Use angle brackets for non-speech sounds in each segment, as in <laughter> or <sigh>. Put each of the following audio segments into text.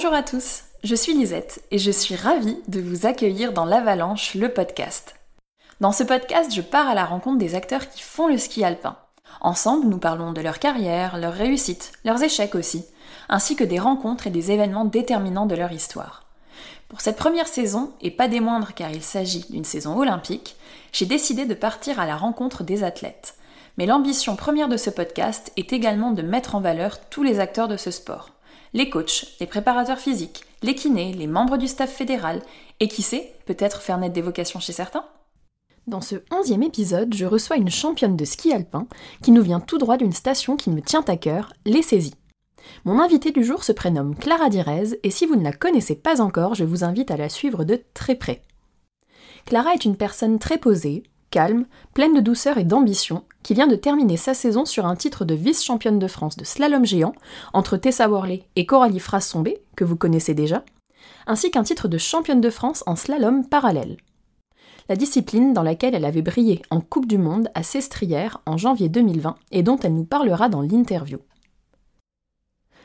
Bonjour à tous, je suis Lisette et je suis ravie de vous accueillir dans l'Avalanche, le podcast. Dans ce podcast, je pars à la rencontre des acteurs qui font le ski alpin. Ensemble, nous parlons de leur carrière, leurs réussites, leurs échecs aussi, ainsi que des rencontres et des événements déterminants de leur histoire. Pour cette première saison, et pas des moindres car il s'agit d'une saison olympique, j'ai décidé de partir à la rencontre des athlètes. Mais l'ambition première de ce podcast est également de mettre en valeur tous les acteurs de ce sport les coachs, les préparateurs physiques, les kinés, les membres du staff fédéral, et qui sait, peut-être faire naître des vocations chez certains Dans ce onzième épisode, je reçois une championne de ski alpin qui nous vient tout droit d'une station qui me tient à cœur, les saisies. Mon invitée du jour se prénomme Clara Direz, et si vous ne la connaissez pas encore, je vous invite à la suivre de très près. Clara est une personne très posée, calme, pleine de douceur et d'ambition, qui vient de terminer sa saison sur un titre de vice-championne de France de slalom géant entre Tessa Worley et Coralie Frassombé, que vous connaissez déjà, ainsi qu'un titre de championne de France en slalom parallèle. La discipline dans laquelle elle avait brillé en Coupe du Monde à Sestrières en janvier 2020 et dont elle nous parlera dans l'interview.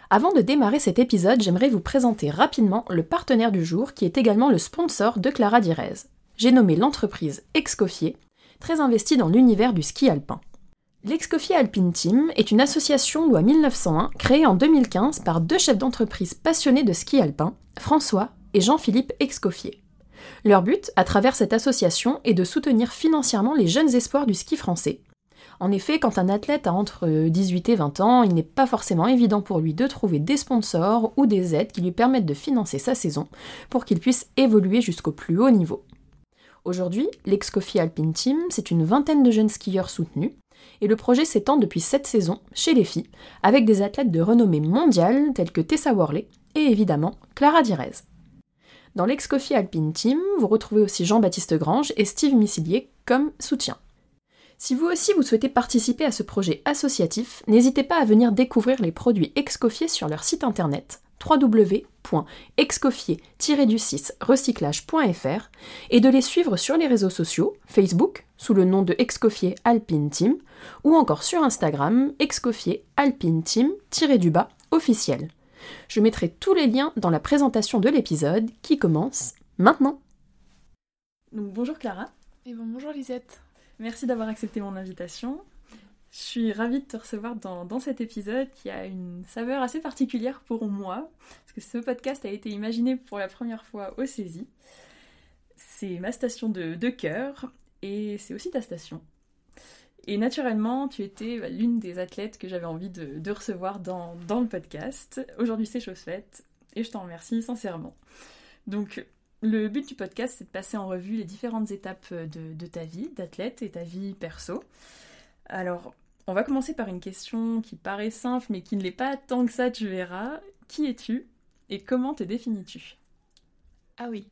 Avant de démarrer cet épisode, j'aimerais vous présenter rapidement le partenaire du jour qui est également le sponsor de Clara Direz. J'ai nommé l'entreprise Excoffier, très investi dans l'univers du ski alpin. L'Excoffier Alpine Team est une association loi 1901 créée en 2015 par deux chefs d'entreprise passionnés de ski alpin, François et Jean-Philippe Excoffier. Leur but, à travers cette association, est de soutenir financièrement les jeunes espoirs du ski français. En effet, quand un athlète a entre 18 et 20 ans, il n'est pas forcément évident pour lui de trouver des sponsors ou des aides qui lui permettent de financer sa saison pour qu'il puisse évoluer jusqu'au plus haut niveau. Aujourd'hui, l'Excofi Alpine Team, c'est une vingtaine de jeunes skieurs soutenus, et le projet s'étend depuis cette saison chez les filles, avec des athlètes de renommée mondiale tels que Tessa Worley et évidemment Clara Direz. Dans l'Excofi Alpine Team, vous retrouvez aussi Jean-Baptiste Grange et Steve Missilier comme soutien. Si vous aussi vous souhaitez participer à ce projet associatif, n'hésitez pas à venir découvrir les produits Excoffier sur leur site internet www.excoffier-recyclage.fr et de les suivre sur les réseaux sociaux, Facebook, sous le nom de Excoffier Alpine Team, ou encore sur Instagram, Excoffier Alpine Team-du-bas officiel. Je mettrai tous les liens dans la présentation de l'épisode qui commence maintenant. bonjour Clara. Et bonjour Lisette. Merci d'avoir accepté mon invitation. Je suis ravie de te recevoir dans, cet épisode qui a une saveur assez particulière pour moi, parce que ce podcast a été imaginé pour la première fois au Saisie. C'est ma station de, cœur, et c'est aussi ta station. Et naturellement, tu étais bah, l'une des athlètes que j'avais envie de, recevoir dans, le podcast. Aujourd'hui, c'est chose faite, et je t'en remercie sincèrement. Donc, le but du podcast, c'est de passer en revue les différentes étapes de, de ta vie d'athlète et ta vie perso. Alors, on va commencer par une question qui paraît simple mais qui ne l'est pas tant que ça, tu verras. Qui es-tu et comment te définis-tu? Ah oui.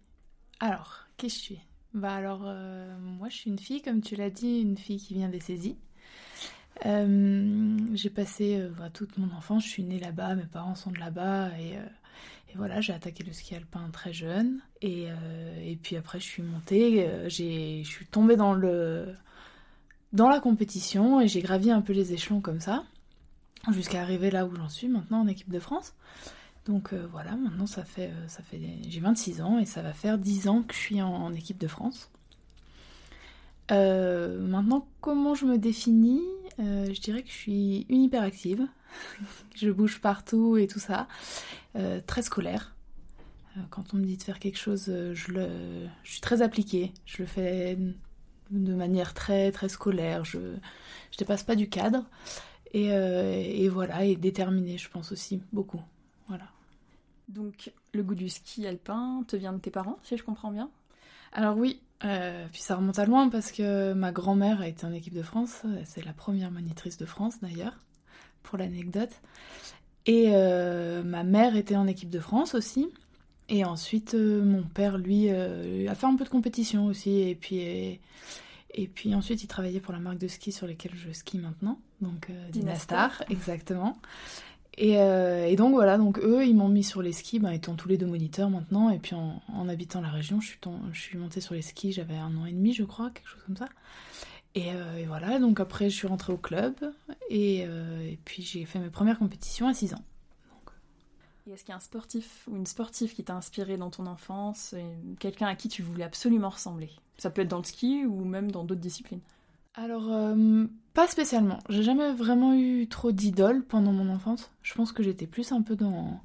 Alors, qui je suis Bah alors, euh, moi je suis une fille, comme tu l'as dit, une fille qui vient des saisies. Euh, j'ai passé euh, bah, toute mon enfance, je suis née là-bas, mes parents sont de là-bas et, voilà, j'ai attaqué le ski alpin très jeune et, et puis après je suis montée, je suis tombée dans le dans la compétition et j'ai gravi un peu les échelons comme ça, jusqu'à arriver là où j'en suis maintenant en équipe de France. Donc euh, voilà, maintenant ça fait, euh, ça fait j'ai 26 ans et ça va faire 10 ans que je suis en, équipe de France. Euh, maintenant, comment je me définis? Je dirais que je suis une hyperactive. <laughs> je bouge partout et tout ça. très scolaire. Quand on me dit de faire quelque chose, je, le, je suis très appliquée. Je le fais de manière très très scolaire. Je je dépasse pas du cadre et, euh, et voilà et déterminée, je pense aussi beaucoup. Voilà. Donc le goût du ski alpin te vient de tes parents, si je comprends bien? Alors oui, euh, puis ça remonte à loin parce que ma grand-mère a été en équipe de France, c'est la première monitrice de France d'ailleurs, pour l'anecdote. Et euh, ma mère était en équipe de France aussi. Et ensuite, euh, mon père, lui, euh, a fait un peu de compétition aussi. Et puis, et, puis ensuite, il travaillait pour la marque de ski sur laquelle je skie maintenant. Donc, euh, Dynastar, exactement. Et, donc voilà, donc eux, ils m'ont mis sur les skis, ben, étant tous les deux moniteurs maintenant. Et puis en, habitant la région, je suis, je suis montée sur les skis, j'avais un an et demi, je crois, quelque chose comme ça. Et, voilà, donc après, je suis rentrée au club. Et, et puis j'ai fait mes premières compétitions à 6 ans. Est-ce qu'il y a un sportif ou une sportive qui t'a inspiré dans ton enfance, quelqu'un à qui tu voulais absolument ressembler? Ça peut être dans le ski ou même dans d'autres disciplines. Alors, euh, pas spécialement. J'ai jamais vraiment eu trop d'idoles pendant mon enfance. Je pense que j'étais plus un peu dans,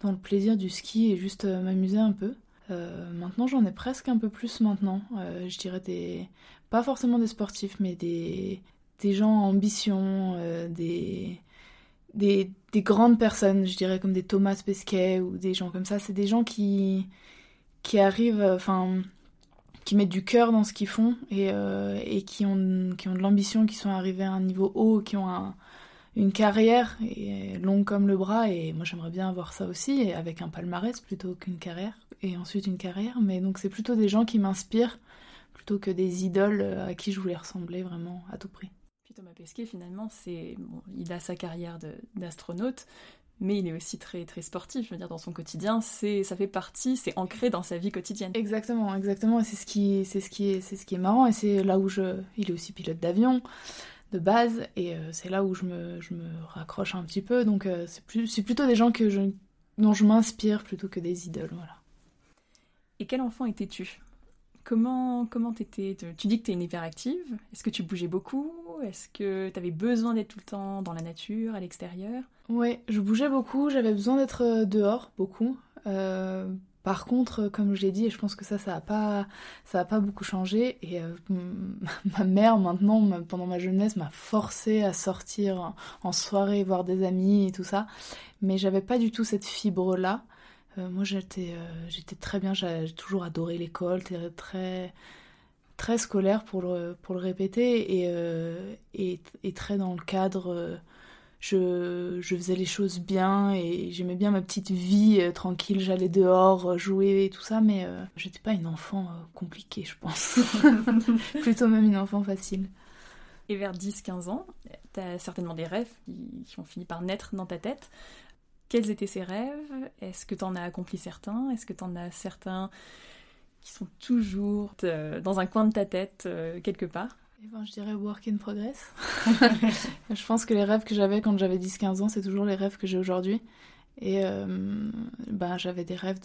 dans le plaisir du ski et juste euh, m'amuser un peu. Euh, maintenant, j'en ai presque un peu plus maintenant. je dirais des. Pas forcément des sportifs, mais des, des gens en ambition, des, des, des, grandes personnes, je dirais comme des Thomas Pesquet ou des gens comme ça. C'est des gens qui, qui arrivent. Enfin qui mettent du cœur dans ce qu'ils font et, euh, et qui, ont, qui ont de l'ambition, qui sont arrivés à un niveau haut, qui ont un, une carrière et, longue comme le bras. Et moi, j'aimerais bien avoir ça aussi, avec un palmarès plutôt qu'une carrière, et ensuite une carrière. Mais donc, c'est plutôt des gens qui m'inspirent plutôt que des idoles à qui je voulais ressembler vraiment à tout prix. Puis Thomas Pesquet, finalement, c'est bon, il a sa carrière d'astronaute, mais il est aussi très très sportif. Je veux dire, dans son quotidien, c'est ça fait partie, c'est ancré dans sa vie quotidienne. Exactement, exactement. C'est ce qui, c'est ce qui est, c'est ce qui est marrant. Et c'est là où je, il est aussi pilote d'avion de base, et euh, c'est là où je me, je me raccroche un petit peu. Donc euh, c'est plus, c'est plutôt des gens que je, dont je m'inspire plutôt que des idoles, voilà. Et quel enfant étais-tu? Comment comment t'étais Tu dis que tu es une hyperactive. Est-ce que tu bougeais beaucoup? Est-ce que tu avais besoin d'être tout le temps dans la nature, à l'extérieur? Ouais, je bougeais beaucoup. J'avais besoin d'être euh, dehors beaucoup. Euh, par contre, comme je l'ai dit, et je pense que ça, ça a pas, ça a pas beaucoup changé. Et euh, <laughs> ma mère, maintenant, pendant ma jeunesse, m'a forcé à sortir en soirée, voir des amis et tout ça. Mais j'avais pas du tout cette fibre-là. Euh, moi, j'étais, euh, j'étais très bien. J'ai toujours adoré l'école, très, très scolaire pour le, pour le répéter et, euh, et, et, très dans le cadre. Je, je, faisais les choses bien et j'aimais bien ma petite vie tranquille. J'allais dehors jouer et tout ça, mais j'étais pas une enfant compliquée, je pense. <laughs> Plutôt même une enfant facile. Et vers 10-15 ans, tu as certainement des rêves qui, ont fini par naître dans ta tête. Quels étaient ces rêves? Est-ce que tu en as accompli certains? Est-ce que tu en as certains qui sont toujours euh, dans un coin de ta tête euh, quelque part? Eh ben, je dirais work in progress. <laughs> <laughs> je pense que les rêves que j'avais quand j'avais 10-15 ans, c'est toujours les rêves que j'ai aujourd'hui. Et euh, ben, j'avais des rêves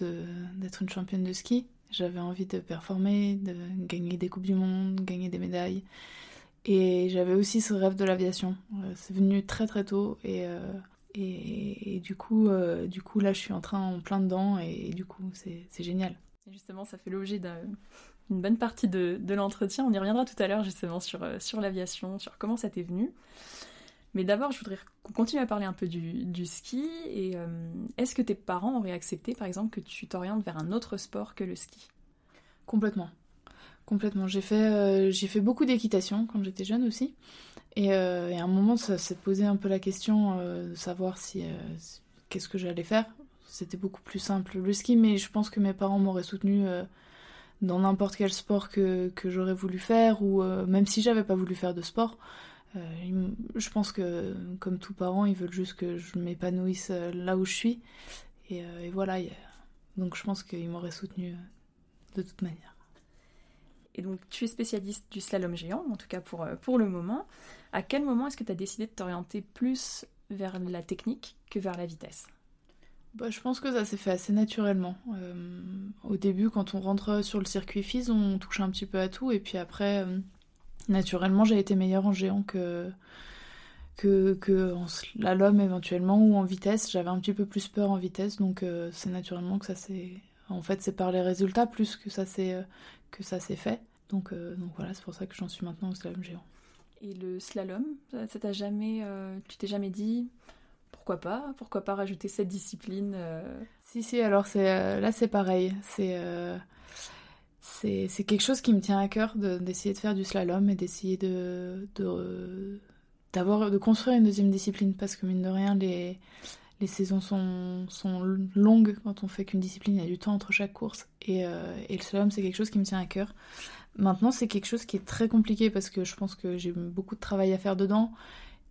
d'être une championne de ski. J'avais envie de performer, de gagner des Coupes du Monde, gagner des médailles. Et j'avais aussi ce rêve de l'aviation. c'est venu très très tôt et et, du, coup, euh, du coup, là, je suis en train en plein dedans et, du coup, c'est génial. Et justement, ça fait l'objet d'une bonne partie de, de l'entretien. On y reviendra tout à l'heure justement sur, euh, sur l'aviation, sur comment ça t'est venu. Mais d'abord, je voudrais qu'on continue à parler un peu du, du ski. Et euh, est-ce que tes parents auraient accepté, par exemple, que tu t'orientes vers un autre sport que le ski? Complètement. Complètement. J'ai fait, j'ai fait beaucoup d'équitation quand j'étais jeune aussi. Euh, et, à un moment, ça s'est posé un peu la question euh, de savoir si, euh, qu'est-ce que j'allais faire. C'était beaucoup plus simple le ski, mais je pense que mes parents m'auraient soutenu dans n'importe quel sport que, que j'aurais voulu faire, ou même si j'avais pas voulu faire de sport. je pense que, comme tout parent, ils veulent juste que je m'épanouisse là où je suis. Et, et voilà, donc je pense qu'ils m'auraient soutenu de toute manière. Et donc, tu es spécialiste du slalom géant, en tout cas pour, euh, pour le moment. À quel moment est-ce que tu as décidé de t'orienter plus vers la technique que vers la vitesse? Bah, je pense que ça s'est fait assez naturellement. Euh, au début, quand on rentre sur le circuit FIS, on touche un petit peu à tout, et puis après, euh, naturellement, j'ai été meilleure en géant que, que, que en slalom éventuellement, ou en vitesse. J'avais un petit peu plus peur en vitesse, donc c'est naturellement que ça s'est... En fait, c'est par les résultats plus que ça s'est que ça s'est fait. Donc, euh, donc voilà, c'est pour ça que j'en suis maintenant au slalom géant. Et le slalom, ça t'a jamais, euh, tu t'es jamais dit pourquoi pas, pourquoi pas rajouter cette discipline euh? Si si, alors c'est là c'est pareil, c'est c'est quelque chose qui me tient à cœur d'essayer de, faire du slalom et d'essayer de d'avoir de, construire une deuxième discipline parce que mine de rien les les saisons sont, sont longues quand on fait qu'une discipline, il y a du temps entre chaque course. Et, et le slalom, c'est quelque chose qui me tient à cœur. Maintenant, c'est quelque chose qui est très compliqué parce que je pense que j'ai beaucoup de travail à faire dedans.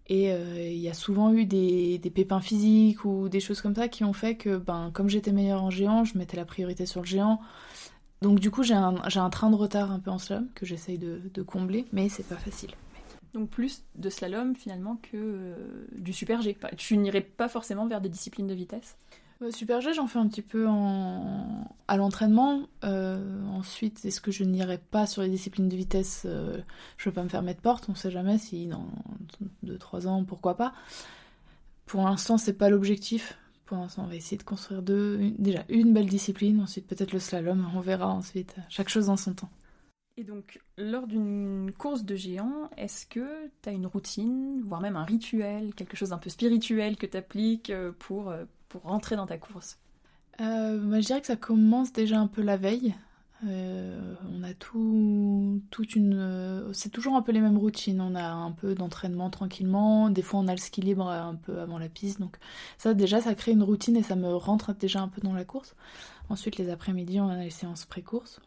Et euh, il y a souvent eu des, des, pépins physiques ou des choses comme ça qui ont fait que, ben, comme j'étais meilleure en géant, je mettais la priorité sur le géant. Donc du coup, j'ai un, un, train de retard un peu en slalom que j'essaye de, de, combler, mais c'est pas facile. Donc plus de slalom finalement que euh, du super G. Tu n'irais pas forcément vers des disciplines de vitesse Super G, j'en fais un petit peu en... à l'entraînement. Euh, ensuite, est-ce que je n'irai pas sur les disciplines de vitesse euh, Je ne veux pas me faire mettre porte, on ne sait jamais si dans 2-3 ans, pourquoi pas. Pour l'instant, c'est pas l'objectif. Pour l'instant, on va essayer de construire deux, déjà une belle discipline, ensuite peut-être le slalom, on verra ensuite, chaque chose en son temps. Et donc, lors d'une course de géant, est-ce que tu as une routine, voire même un rituel, quelque chose d'un peu spirituel que tu appliques euh, pour, euh, pour rentrer dans ta course? Euh, bah, Je dirais que ça commence déjà un peu la veille. on a tout, toute une. c'est toujours un peu les mêmes routines. On a un peu d'entraînement tranquillement. Des fois, on a le ski libre un peu avant la piste. Donc, ça, déjà, ça crée une routine et ça me rentre déjà un peu dans la course. Ensuite, les après-midi, on a les séances pré-course.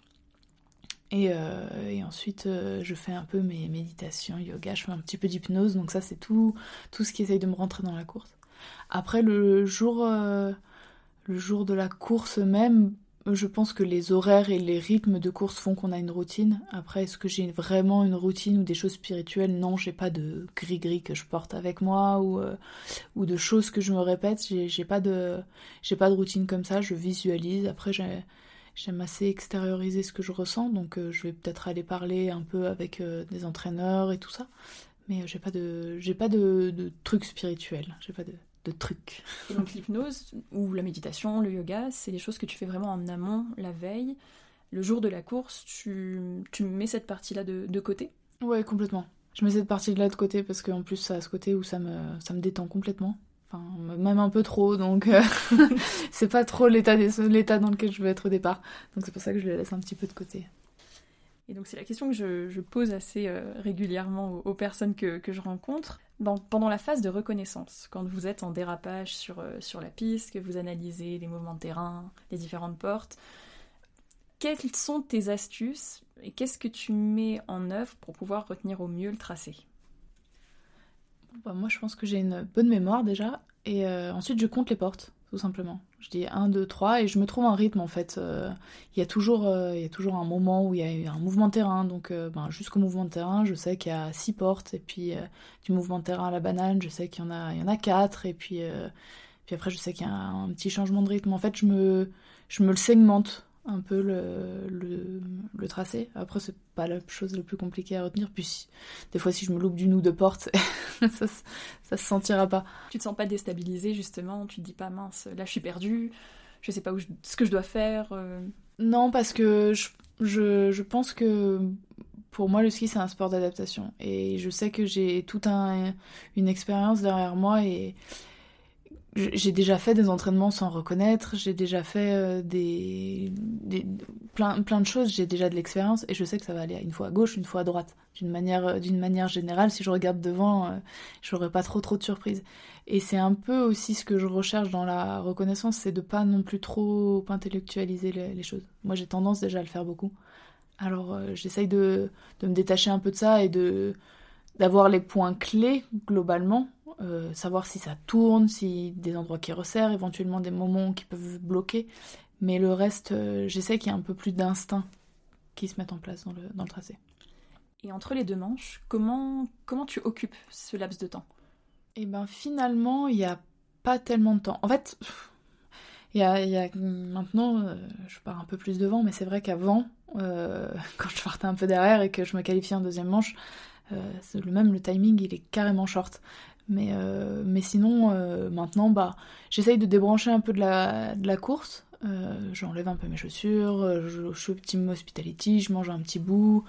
Euh, et, ensuite, euh, je fais un peu mes méditations, yoga, je fais un petit peu d'hypnose. Donc ça, c'est tout, tout ce qui essaye de me rentrer dans la course. Après, le jour, euh, le jour de la course même, je pense que les horaires et les rythmes de course font qu'on a une routine. Après, est-ce que j'ai vraiment une routine ou des choses spirituelles? Non, j'ai pas de gris-gris que je porte avec moi ou, ou de choses que je me répète. J'ai pas de pas de routine comme ça. Je visualise. Après, j'ai j'aime assez extérioriser ce que je ressens, donc euh, je vais peut-être aller parler un peu avec euh, des entraîneurs et tout ça. Mais euh, j'ai pas de j'ai pas de, de trucs spirituels, j'ai pas de, de trucs. <laughs> Et donc l'hypnose ou la méditation, le yoga, c'est des choses que tu fais vraiment en amont, la veille. Le jour de la course, tu, tu mets cette partie-là de, de côté? Ouais, complètement. Je mets cette partie-là de côté parce qu'en plus, ça a ce côté où ça me, ça me détend complètement même un peu trop, donc euh, <laughs> c'est pas trop l'état dans lequel je veux être au départ. Donc c'est pour ça que je le laisse un petit peu de côté. Et donc c'est la question que je, pose assez euh, régulièrement aux, personnes que, je rencontre. pendant la phase de reconnaissance, quand vous êtes en dérapage sur, euh, sur la piste, que vous analysez les mouvements de terrain, les différentes portes, quelles sont tes astuces et qu'est-ce que tu mets en œuvre pour pouvoir retenir au mieux le tracé? Bah, moi, je pense que j'ai une bonne mémoire déjà. Et euh, ensuite, je compte les portes, tout simplement. Je dis 1, 2, 3 et je me trouve un rythme en fait. Euh, il y, a toujours, euh, y a toujours un moment où il y a un mouvement de terrain. Donc, ben, jusqu'au mouvement de terrain, je sais qu'il y a 6 portes. Et puis, du mouvement de terrain à la banane, je sais qu'il y en a, il y en a 4. Et puis, puis après, je sais qu'il y a un, petit changement de rythme. En fait, je me, je me le segmente un peu le, tracé. Après, c'est pas la chose la plus compliquée à retenir. Puis, des fois, si je me loupe d'une ou deux portes, <laughs> ça, ça se sentira pas. Tu te sens pas déstabilisé, justement? Tu te dis pas, mince, là, je suis perdue, je sais pas où ce que je dois faire euh. Non, parce que je, je, je, pense que pour moi, le ski, c'est un sport d'adaptation. Et je sais que j'ai toute un, une expérience derrière moi et j'ai déjà fait des entraînements sans reconnaître, j'ai déjà fait euh, des, des, plein, plein de choses, j'ai déjà de l'expérience et je sais que ça va aller une fois à gauche, une fois à droite. D'une manière, euh, d'une manière générale, si je regarde devant, euh, j'aurai pas trop trop de surprises. Et c'est un peu aussi ce que je recherche dans la reconnaissance, c'est de pas non plus trop intellectualiser les, choses. Moi j'ai tendance déjà à le faire beaucoup. Alors j'essaye de, de me détacher un peu de ça et de d'avoir les points clés globalement euh, savoir si ça tourne, si des endroits qui resserrent, éventuellement des moments qui peuvent bloquer. Mais le reste, euh, j'essaie qu'il y ait un peu plus d'instinct qui se mette en place dans le, dans le tracé. Et entre les deux manches, comment, comment tu occupes ce laps de temps? Eh ben finalement, il n'y a pas tellement de temps. En fait, il y a, y a, maintenant, euh, je pars un peu plus devant, mais c'est vrai qu'avant, <laughs> quand je partais un peu derrière et que je me qualifiais en deuxième manche, le même le timing il est carrément short. Mais, euh, mais sinon, euh, maintenant, bah, j'essaye de débrancher un peu de la, de la course. Euh, j'enlève un peu mes chaussures, je, suis au petit hospitality, je mange un petit bout.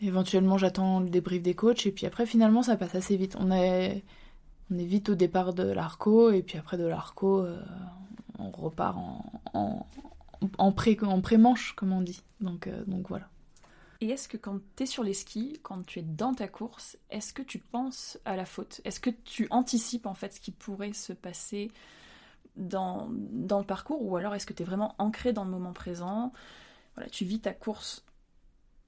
Éventuellement, j'attends le débrief des coachs. Et puis après, finalement, ça passe assez vite. On est, on est vite au départ de l'arco. Et puis après de l'arco, on repart en, en, en pré-manche, comme on dit. Donc, donc voilà. Et est-ce que quand tu es sur les skis, quand tu es dans ta course, est-ce que tu penses à la faute? Est-ce que tu anticipes en fait ce qui pourrait se passer dans, le parcours? Ou alors est-ce que tu es vraiment ancré dans le moment présent? Voilà, tu vis ta course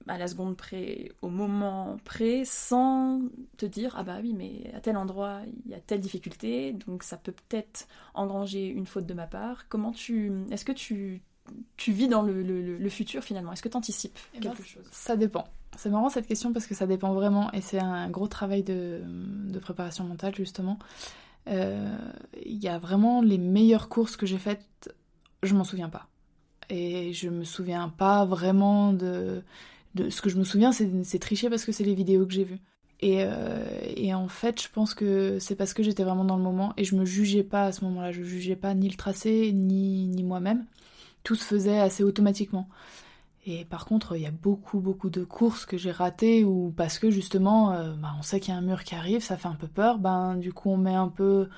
à la seconde près, au moment près, sans te dire ah bah oui mais à tel endroit il y a telle difficulté, donc ça peut peut-être engranger une faute de ma part. Comment tu, est-ce que tu tu vis dans le, futur finalement Est-ce que tu anticipes eh ben, quelque chose? Ça dépend. C'est marrant cette question parce que ça dépend vraiment et c'est un gros travail de, préparation mentale justement. il y a vraiment les meilleures courses que j'ai faites, je m'en souviens pas. Et je me souviens pas vraiment de, de ce que je me souviens, c'est tricher parce que c'est les vidéos que j'ai vues. Et, et, en fait, je pense que c'est parce que j'étais vraiment dans le moment et je me jugeais pas à ce moment-là. Je jugeais pas ni le tracé, ni, ni moi-même. Tout se faisait assez automatiquement. Et par contre, il y a beaucoup, beaucoup de courses que j'ai ratées ou parce que justement, euh, bah, on sait qu'il y a un mur qui arrive, ça fait un peu peur. Ben, du coup, on met un peu,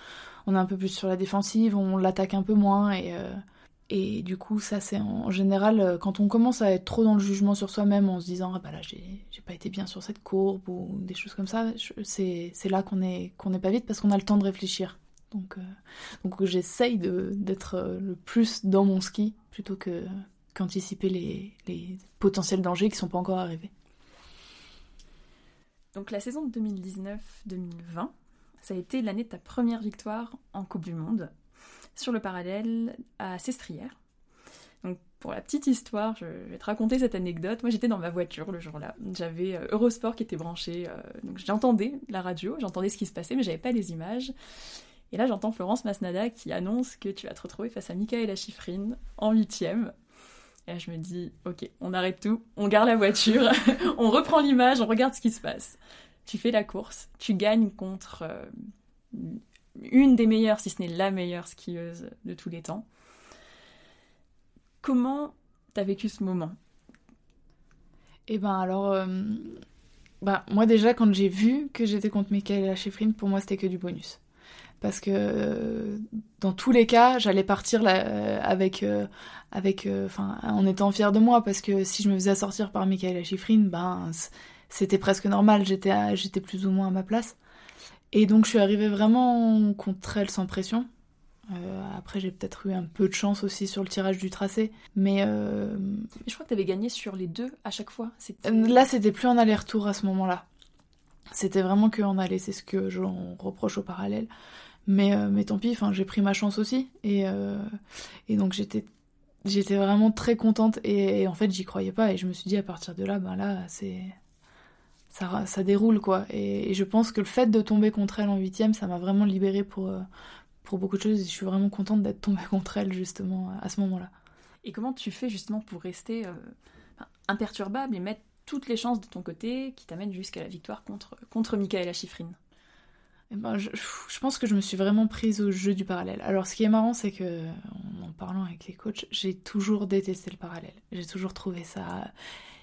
on est un peu plus sur la défensive, on l'attaque un peu moins et euh, et du coup, ça, c'est en, général euh, quand on commence à être trop dans le jugement sur soi-même en se disant ah bah là j'ai pas été bien sur cette courbe ou des choses comme ça, c'est là qu'on est qu'on n'est pas vite parce qu'on a le temps de réfléchir. Donc donc j'essaye d'être le plus dans mon ski plutôt que qu'anticiper les, potentiels dangers qui ne sont pas encore arrivés. Donc la saison de 2019-2020, ça a été l'année de ta première victoire en Coupe du Monde sur le parallèle à Sestrières. Donc pour la petite histoire, je vais te raconter cette anecdote. Moi j'étais dans ma voiture le jour-là. J'avais euh, Eurosport qui était branché, euh, donc j'entendais la radio, j'entendais ce qui se passait, mais j'avais pas les images. Et là j'entends Florence Masnada qui annonce que tu vas te retrouver face à Michaela Schifrin en huitième et là, je me dis, ok, on arrête tout, on garde la voiture, <laughs> on reprend l'image, on regarde ce qui se passe. Tu fais la course, tu gagnes contre euh, une des meilleures, si ce n'est la meilleure skieuse de tous les temps. Comment t'as vécu ce moment? Eh ben alors, euh, bah, moi déjà, quand j'ai vu que j'étais contre Michaela Schifrin, pour moi, c'était que du bonus parce que euh, dans tous les cas, j'allais partir là, euh, avec, euh, avec, enfin, en étant fière de moi, parce que si je me faisais sortir par Michaela Schifrin, ben, c'était presque normal, j'étais, j'étais plus ou moins à ma place. Et donc je suis arrivée vraiment contre elle sans pression. après, j'ai peut-être eu un peu de chance aussi sur le tirage du tracé, mais je crois que tu avais gagné sur les deux à chaque fois. Là, c'était plus en aller-retour à ce moment-là. C'était vraiment que en aller, c'est ce que je reproche au parallèle. Mais, euh, mais tant pis, j'ai pris ma chance aussi. Et, euh, et donc j'étais j'étais vraiment très contente. Et, en fait j'y croyais pas. Et je me suis dit à partir de là ben là c'est ça, ça déroule quoi. Et, je pense que le fait de tomber contre elle en huitième ça m'a vraiment libérée pour euh, pour beaucoup de choses. Et je suis vraiment contente d'être tombée <laughs> contre elle justement à ce moment là et comment tu fais justement pour rester imperturbable et mettre toutes les chances de ton côté qui t'amènent jusqu'à la victoire contre contre Michaela Schifrin? Ben, je, pense que je me suis vraiment prise au jeu du parallèle. Alors, ce qui est marrant, c'est que, en parlant avec les coachs, j'ai toujours détesté le parallèle. J'ai toujours trouvé ça.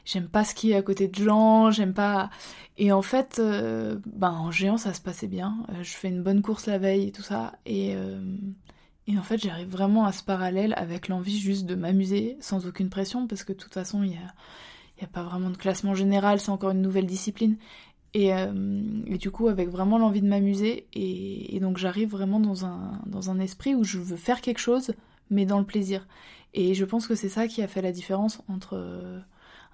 J'aime pas skier à côté de gens, j'aime pas. Et en fait, euh, ben, en géant, ça se passait bien. Euh, je fais une bonne course la veille et tout ça. Et, euh, et en fait, j'arrive vraiment à ce parallèle avec l'envie juste de m'amuser sans aucune pression, parce que de toute façon, il. Il n'y a pas vraiment de classement général, c'est encore une nouvelle discipline. Euh, et, du coup, avec vraiment l'envie de m'amuser, et, donc j'arrive vraiment dans un, dans un esprit où je veux faire quelque chose, mais dans le plaisir. Et je pense que c'est ça qui a fait la différence entre euh,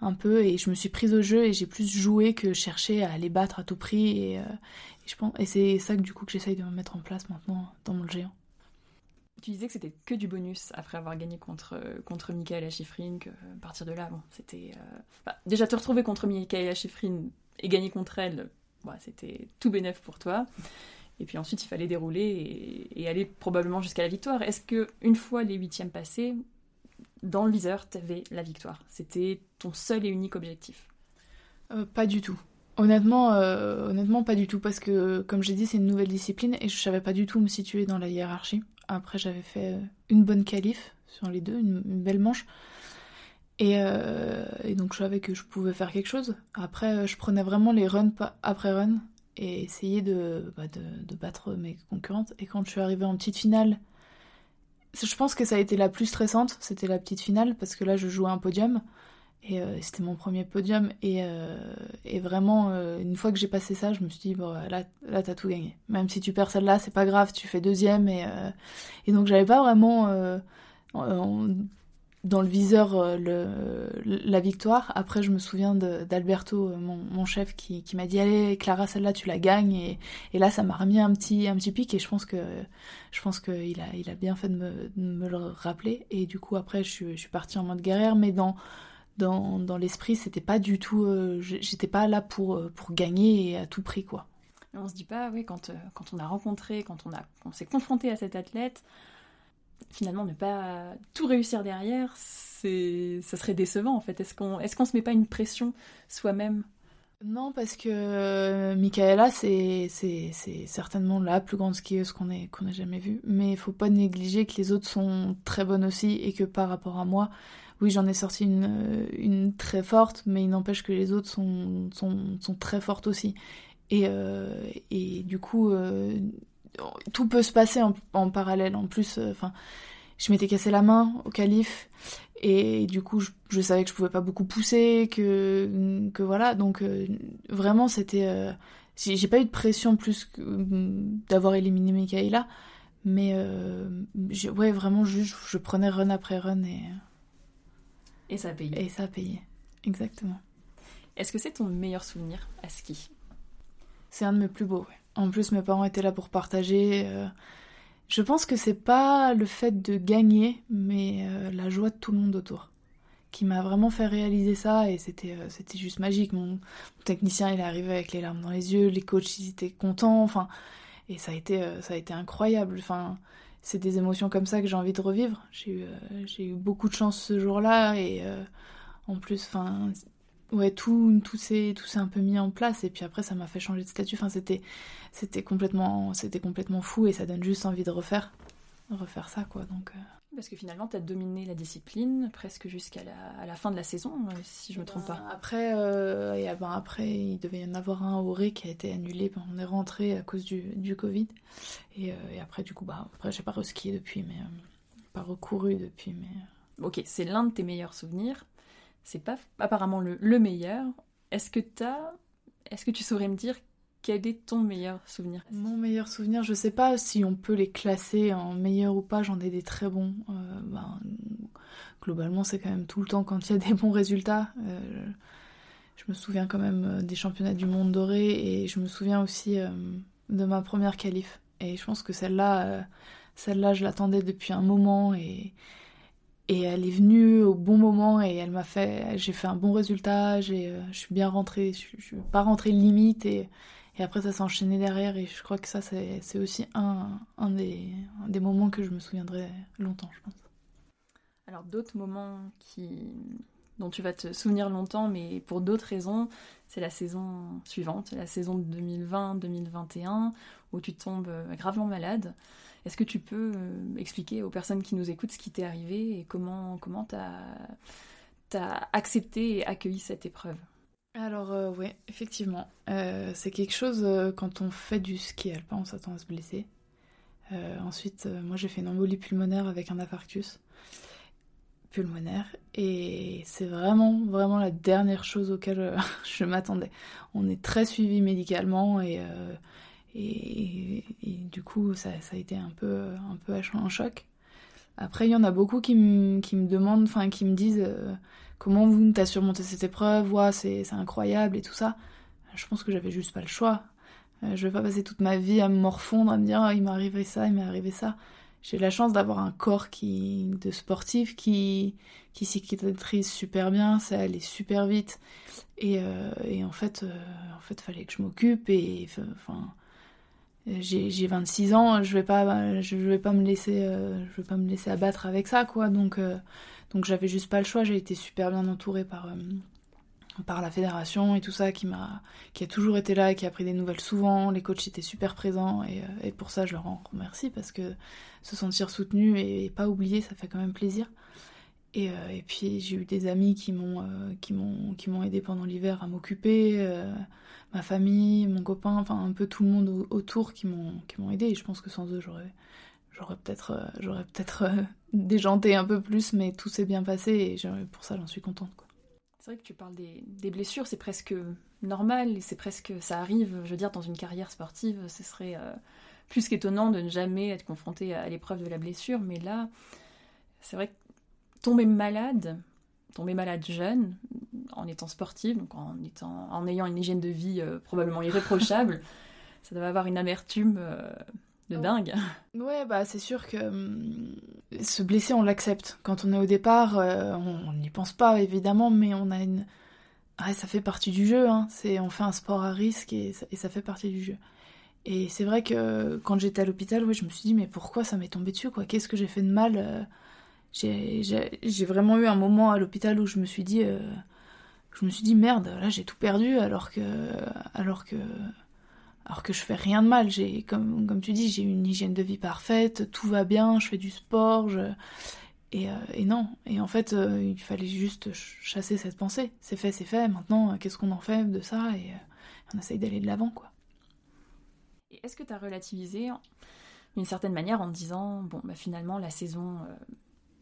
un peu, et je me suis prise au jeu et j'ai plus joué que cherché à les battre à tout prix. Et, euh, et je pense, et c'est ça que du coup que j'essaye de me mettre en place maintenant dans mon géant. Tu disais que c'était que du bonus après avoir gagné contre, contre Michaela Schifrin, que partir de là, bon, c'était. déjà te retrouver contre Michaela Schifrin, et gagner contre elle, bah, c'était tout bénef pour toi. Et puis ensuite, il fallait dérouler et, aller probablement jusqu'à la victoire. Est-ce que une fois les huitièmes passés, dans le viseur, tu avais la victoire? C'était ton seul et unique objectif? Euh, Pas du tout. Honnêtement, euh, honnêtement, pas du tout, parce que, comme j'ai dit, c'est une nouvelle discipline et je savais pas du tout me situer dans la hiérarchie. Après, j'avais fait une bonne qualif sur les deux, une belle manche. Euh, et, donc je savais que je pouvais faire quelque chose. Après, euh, je prenais vraiment les runs après run et essayais bah, de, de, battre mes concurrentes. Et quand je suis arrivée en petite finale, je pense que ça a été la plus stressante, c'était la petite finale, parce que là je jouais un podium. Et euh, c'était mon premier podium. Et, et vraiment, une fois que j'ai passé ça, je me suis dit, bon, là, là t'as tout gagné. Même si tu perds celle-là, c'est pas grave, tu fais deuxième. Et, et donc j'avais pas vraiment dans le viseur euh, la victoire. Après, je me souviens d'Alberto, euh, mon, chef, qui, m'a dit Allez, Clara, celle-là, tu la gagnes. Et, là, ça m'a remis un petit, un petit pic. Et je pense que je pense qu'il a, il a bien fait de me, le rappeler. Et du coup, après, je suis, partie en mode guerrière. Mais dans, dans, dans l'esprit, c'était pas du tout. Euh, j'étais pas là pour, pour gagner à tout prix, quoi. On se dit pas, oui, quand, quand on a rencontré, quand on, on s'est confronté à cet athlète, finalement ne pas tout réussir derrière, c'est ça serait décevant en fait. Est-ce qu'on est-ce qu'on se met pas une pression soi-même? Non, parce que euh, Michaela, c'est c'est certainement la plus grande skieuse qu'on ait qu'on ait jamais vue, mais il faut pas négliger que les autres sont très bonnes aussi et que par rapport à moi, oui, j'en ai sorti une, une très forte, mais il n'empêche que les autres sont, sont, sont très fortes aussi. Et, euh, et du coup, euh, tout peut se passer en, parallèle. En plus, euh, enfin, je m'étais cassé la main au calife et du coup, je, savais que je pouvais pas beaucoup pousser, que que voilà. Donc euh, vraiment, c'était, euh, j'ai pas eu de pression plus d'avoir éliminé Mikaela, mais ouais, vraiment, juste, je prenais run après run et et ça a payé. Et ça a payé, exactement. Est-ce que c'est ton meilleur souvenir à ski? C'est un de mes plus beaux, ouais. En plus, mes parents étaient là pour partager. Euh, je pense que c'est pas le fait de gagner, mais euh, la joie de tout le monde autour qui m'a vraiment fait réaliser ça et c'était euh, c'était juste magique. Mon, technicien il est arrivé avec les larmes dans les yeux, les coachs ils étaient contents, enfin et ça a été ça a été incroyable. Enfin c'est des émotions comme ça que j'ai envie de revivre. J'ai eu eu beaucoup de chance ce jour-là et en plus enfin ouais, tout, tout s'est un peu mis en place et puis après ça m'a fait changer de statut. Enfin, c'était c'était complètement c'était complètement fou et ça donne juste envie de refaire refaire ça quoi. Donc euh. parce que finalement tu as dominé la discipline presque jusqu'à la, à la fin de la saison euh, si je me trompe pas. Après euh, et ben après il devait y en avoir un au Ré qui a été annulé. on est rentré à cause du, du Covid et, et, après du coup bah après j'ai pas reskié depuis mais pas recouru depuis mais. Ok, c'est l'un de tes meilleurs souvenirs c'est pas apparemment le, meilleur. Est-ce que as, est-ce que tu saurais me dire quel est ton meilleur souvenir? Mon meilleur souvenir, je sais pas si on peut les classer en meilleur ou pas, j'en ai des très bons. Euh, ben, globalement, c'est quand même tout le temps quand il y a des bons résultats. Euh, je me souviens quand même euh, des championnats du monde doré et je me souviens aussi de ma première qualif. Et je pense que celle-là, celle-là, je l'attendais depuis un moment et, et elle est venue au bon moment et elle m'a fait, j'ai fait un bon résultat, j'ai, euh, je suis bien rentrée, je, suis pas rentrée limite et, et après ça s'est enchaîné derrière et je crois que ça c'est, c'est aussi un, un, des, des moments que je me souviendrai longtemps, je pense. Alors d'autres moments qui, dont tu vas te souvenir longtemps, mais pour d'autres raisons, c'est la saison suivante, la saison 2020-2021, où tu tombes euh, gravement malade. Est-ce que tu peux euh, expliquer aux personnes qui nous écoutent ce qui t'est arrivé et comment comment t'as as accepté et accueilli cette épreuve? Alors euh, oui, effectivement, c'est quelque chose quand on fait du ski alpin, on s'attend à se blesser. ensuite, moi j'ai fait une embolie pulmonaire avec un infarctus et c'est vraiment vraiment la dernière chose auquel <laughs> je m'attendais. On est très suivi médicalement et et, du coup, ça, a été un peu, un peu un choc. Après, il y en a beaucoup qui, me, qui demandent, enfin, qui me disent euh, comment vous t'as surmonté cette épreuve, ouais, c'est incroyable et tout ça. Je pense que j'avais juste pas le choix. Euh, je vais pas passer toute ma vie à me morfondre, à me dire, oh, il m'est arrivé ça, il m'est arrivé ça. J'ai la chance d'avoir un corps qui, de sportif qui, qui cicatrise super bien, ça allait super vite. Et, euh, et en fait, en fait, fallait que je m'occupe et, enfin, j'ai 26 ans, je vais pas, je vais pas me laisser, euh, je vais pas me laisser abattre avec ça, quoi. Donc, euh, donc j'avais juste pas le choix. J'ai été super bien entourée par, euh, par la fédération et tout ça, qui m'a, qui a toujours été là, qui a pris des nouvelles souvent. Les coachs étaient super présents et, et pour ça, je leur en remercie parce que se sentir soutenu et, pas oublié, ça fait quand même plaisir. Et, et puis j'ai eu des amis qui m'ont, qui m'ont, qui m'ont aidé pendant l'hiver à m'occuper ma famille, mon copain, enfin un peu tout le monde autour qui m'ont qui m'ont aidé. Et je pense que sans eux, j'aurais j'aurais peut-être euh, j'aurais peut-être euh, <laughs> déjanté un peu plus, mais tout s'est bien passé et pour ça, j'en suis contente. C'est vrai que tu parles des, des blessures, c'est presque normal et c'est presque ça arrive. Je veux dire, dans une carrière sportive, ce serait euh, plus qu'étonnant de ne jamais être confronté à l'épreuve de la blessure, mais là, c'est vrai que tomber malade, tomber malade jeune, en étant sportive, donc en, étant, en ayant une hygiène de vie euh, probablement irréprochable, <laughs> ça doit avoir une amertume euh, de dingue. Ouais, bah c'est sûr que hum, se blesser, on l'accepte. Quand on est au départ, euh, on n'y pense pas évidemment, mais on a une. ça fait partie du jeu, hein. c'est, on fait un sport à risque et ça, et ça fait partie du jeu. Et c'est vrai que quand j'étais à l'hôpital, ouais, je me suis dit, mais pourquoi ça m'est tombé dessus, quoi? Qu'est-ce que j'ai fait de mal J'ai vraiment eu un moment à l'hôpital où je me suis dit, je me suis dit, merde, là j'ai tout perdu alors que, alors que, alors que je fais rien de mal. J'ai, comme, tu dis, j'ai une hygiène de vie parfaite, tout va bien, je fais du sport, je... Et, non. Et en fait, il fallait juste chasser cette pensée. C'est fait, c'est fait. Maintenant, qu'est-ce qu'on en fait de ça? Et on essaye d'aller de l'avant, quoi. Est-ce que tu as relativisé d'une certaine manière en te disant, bon, bah, finalement, la saison euh,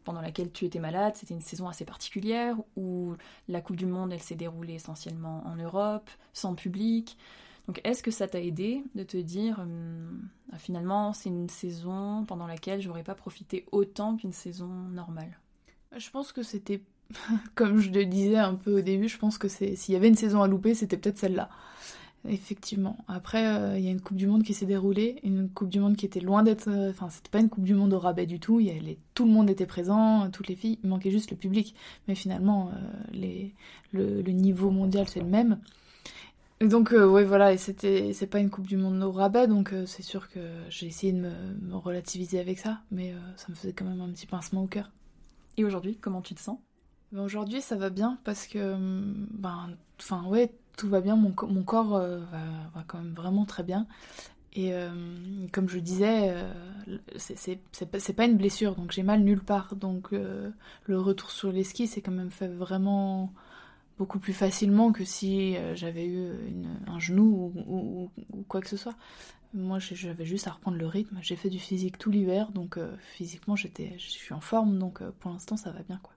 pendant laquelle tu étais malade, c'était une saison assez particulière, où la Coupe du Monde, elle s'est déroulée essentiellement en Europe, sans public. Donc est-ce que ça t'a aidé de te dire, hum, ah, finalement, c'est une saison pendant laquelle j'aurais pas profité autant qu'une saison normale? Je pense que c'était, <laughs> comme je le disais un peu au début, je pense que s'il y avait une saison à louper, c'était peut-être celle-là. Effectivement. Après, euh, il y a une Coupe du Monde qui s'est déroulée, une Coupe du Monde qui était loin d'être. Euh, enfin, c'était pas une Coupe du Monde au rabais du tout. Tout le monde était présent, toutes les filles. Il manquait juste le public. Mais finalement, euh, le... niveau mondial c'est le même. Et donc, ouais, voilà. Et c'était, c'est pas une Coupe du Monde au rabais, donc c'est sûr que j'ai essayé de me... relativiser avec ça, mais ça me faisait quand même un petit pincement au cœur. Et aujourd'hui, comment tu te sens? Ben, Aujourd'hui, ça va bien parce que, hum, ben, enfin, ouais tout va bien, mon, mon corps euh, va, quand même vraiment très bien. Et euh, comme je disais, euh, c'est pas une blessure, donc j'ai mal nulle part. Donc le retour sur les skis, c'est quand même fait vraiment beaucoup plus facilement que si j'avais eu un genou ou, quoi que ce soit. Moi, j'avais juste à reprendre le rythme. J'ai fait du physique tout l'hiver, donc physiquement, j'étais, je suis en forme, donc pour l'instant, ça va bien, quoi.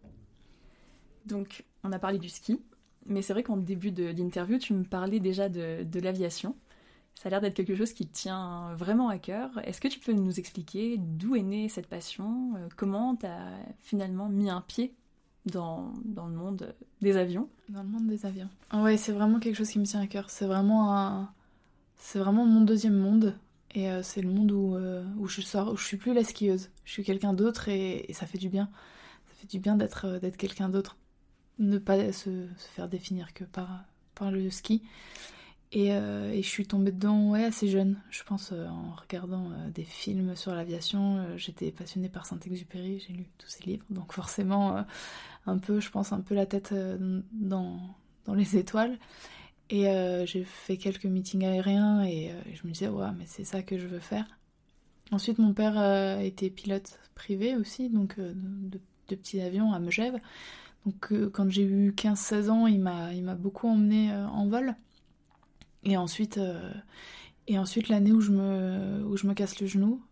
Donc, on a parlé du ski, mais c'est vrai qu'en début de l'interview, tu me parlais déjà de, l'aviation. Ça a l'air d'être quelque chose qui te tient vraiment à cœur. Est-ce que tu peux nous expliquer d'où est née cette passion? Euh, Comment tu as finalement mis un pied dans, dans, le monde des avions Dans le monde des avions. Ouais, c'est vraiment quelque chose qui me tient à cœur. C'est vraiment un... Vraiment mon deuxième monde. Et euh, c'est le monde où, euh, où je sors, où je suis plus la skieuse. Je suis quelqu'un d'autre et, ça fait du bien. Ça fait du bien d'être d'être quelqu'un d'autre ne pas se, faire définir que par, par le ski. Euh, et, je suis tombée dedans ouais, assez jeune, je pense, euh, en regardant euh, des films sur l'aviation. J'étais passionnée par Saint-Exupéry, j'ai lu tous ses livres, donc forcément, un peu, je pense, un peu la tête dans, dans les étoiles. Et j'ai fait quelques meetings aériens et je me disais, ouais, mais c'est ça que je veux faire. Ensuite, mon père était pilote privé aussi, donc de, de petits avions à Megève. Donc quand j'ai eu 15-16 ans, il m'a, beaucoup emmené euh, en vol. Et ensuite, euh, et ensuite l'année où je me, où je me casse le genou,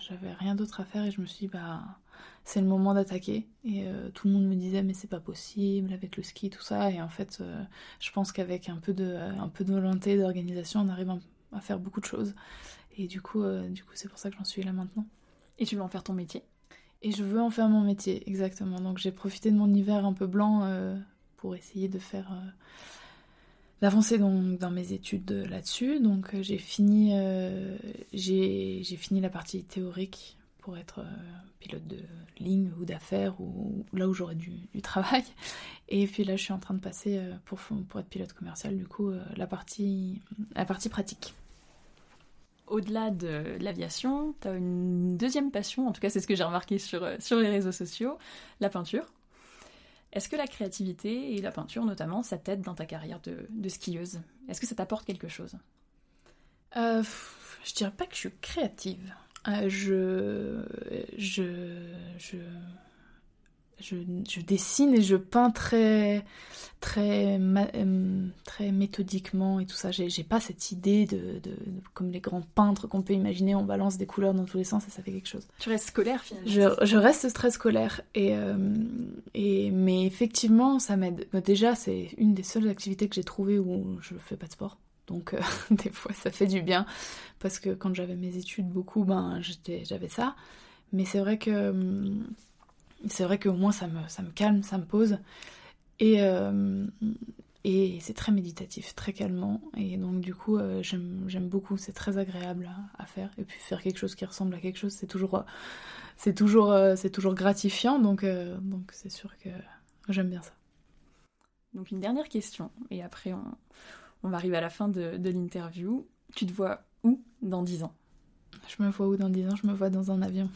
j'avais rien d'autre à faire et je me suis dit bah c'est le moment d'attaquer. Et tout le monde me disait mais c'est pas possible avec le ski tout ça. Et en fait, je pense qu'avec un peu de, un peu de volonté, d'organisation, on arrive à, faire beaucoup de choses. Et du coup, du coup c'est pour ça que j'en suis là maintenant. Et tu veux en faire ton métier? Et je veux en faire mon métier, exactement. Donc j'ai profité de mon hiver un peu blanc euh, pour essayer de faire. Euh, d'avancer dans, dans, mes études là-dessus. Donc euh, j'ai fini, j'ai fini la partie théorique pour être pilote de ligne ou d'affaires ou, là où j'aurais du, du, travail. Et puis là je suis en train de passer pour, être pilote commercial, du coup la partie, la partie pratique au-delà de l'aviation, tu as une deuxième passion, en tout cas c'est ce que j'ai remarqué euh, sur les réseaux sociaux, la peinture. Est-ce que la créativité et la peinture notamment, ça t'aide dans ta carrière de, skieuse? Est-ce que ça t'apporte quelque chose? Euh, Je dirais pas que je suis créative. Euh, je, je, je, je, dessine et je peins très, très, euh, très méthodiquement et tout ça. J'ai pas cette idée de, comme les grands peintres qu'on peut imaginer, on balance des couleurs dans tous les sens et ça fait quelque chose. Tu restes scolaire finalement Je, reste très scolaire et, euh, et mais effectivement ça m'aide. Déjà c'est une des seules activités que j'ai trouvées où je fais pas de sport. Donc euh, <laughs> des fois ça fait du bien parce que quand j'avais mes études beaucoup ben j'avais ça. Mais c'est vrai que hum, c'est vrai qu'au moins ça me, ça me calme, ça me pose. Et, euh, et c'est très méditatif, très calmant. Et donc du coup, euh, j'aime beaucoup, c'est très agréable à, faire. Et puis faire quelque chose qui ressemble à quelque chose, c'est toujours, toujours, euh, toujours gratifiant. Donc donc c'est sûr que j'aime bien ça. Donc une dernière question, et après on, on va arriver à la fin de, de l'interview. Tu te vois où dans 10 ans? Je me vois où dans 10 ans? Je me vois dans un avion.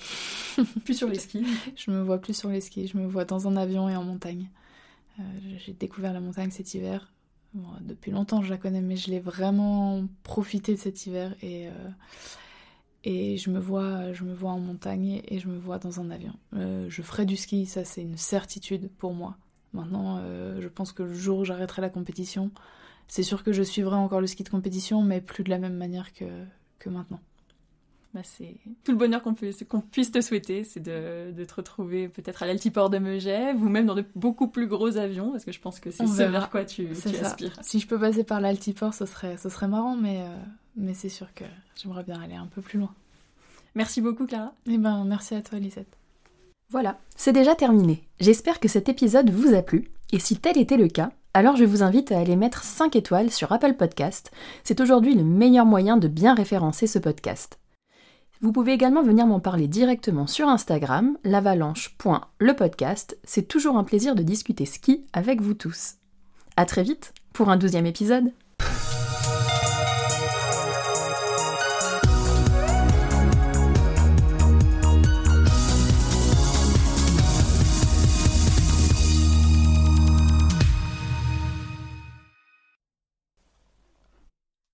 <laughs> plus sur les skis <laughs> Je me vois plus sur les skis, je me vois dans un avion et en montagne. Euh, j'ai découvert la montagne cet hiver. depuis longtemps je la connais, mais je l'ai vraiment profité de cet hiver et, euh, et je, me vois, je me vois en montagne et je me vois dans un avion. Euh, je ferai du ski, ça c'est une certitude pour moi. Maintenant, je pense que le jour où j'arrêterai la compétition, c'est sûr que je suivrai encore le ski de compétition, mais plus de la même manière que, que maintenant. Bah, c'est tout le bonheur qu'on puisse te souhaiter, c'est de, te retrouver peut-être à l'altiport de Megève ou même dans de beaucoup plus gros avions, parce que je pense que c'est ce vers quoi tu, aspires. Si je peux passer par l'altiport, ce serait, ce serait marrant, mais, euh, mais c'est sûr que j'aimerais bien aller un peu plus loin. Merci beaucoup, Clara. Eh ben, merci à toi, Lisette. Voilà, c'est déjà terminé. J'espère que cet épisode vous a plu, et si tel était le cas, alors je vous invite à aller mettre 5 étoiles sur Apple Podcast. C'est aujourd'hui le meilleur moyen de bien référencer ce podcast. Vous pouvez également venir m'en parler directement sur Instagram, l'avalanche.lepodcast. C'est toujours un plaisir de discuter ski avec vous tous. A très vite pour un douzième épisode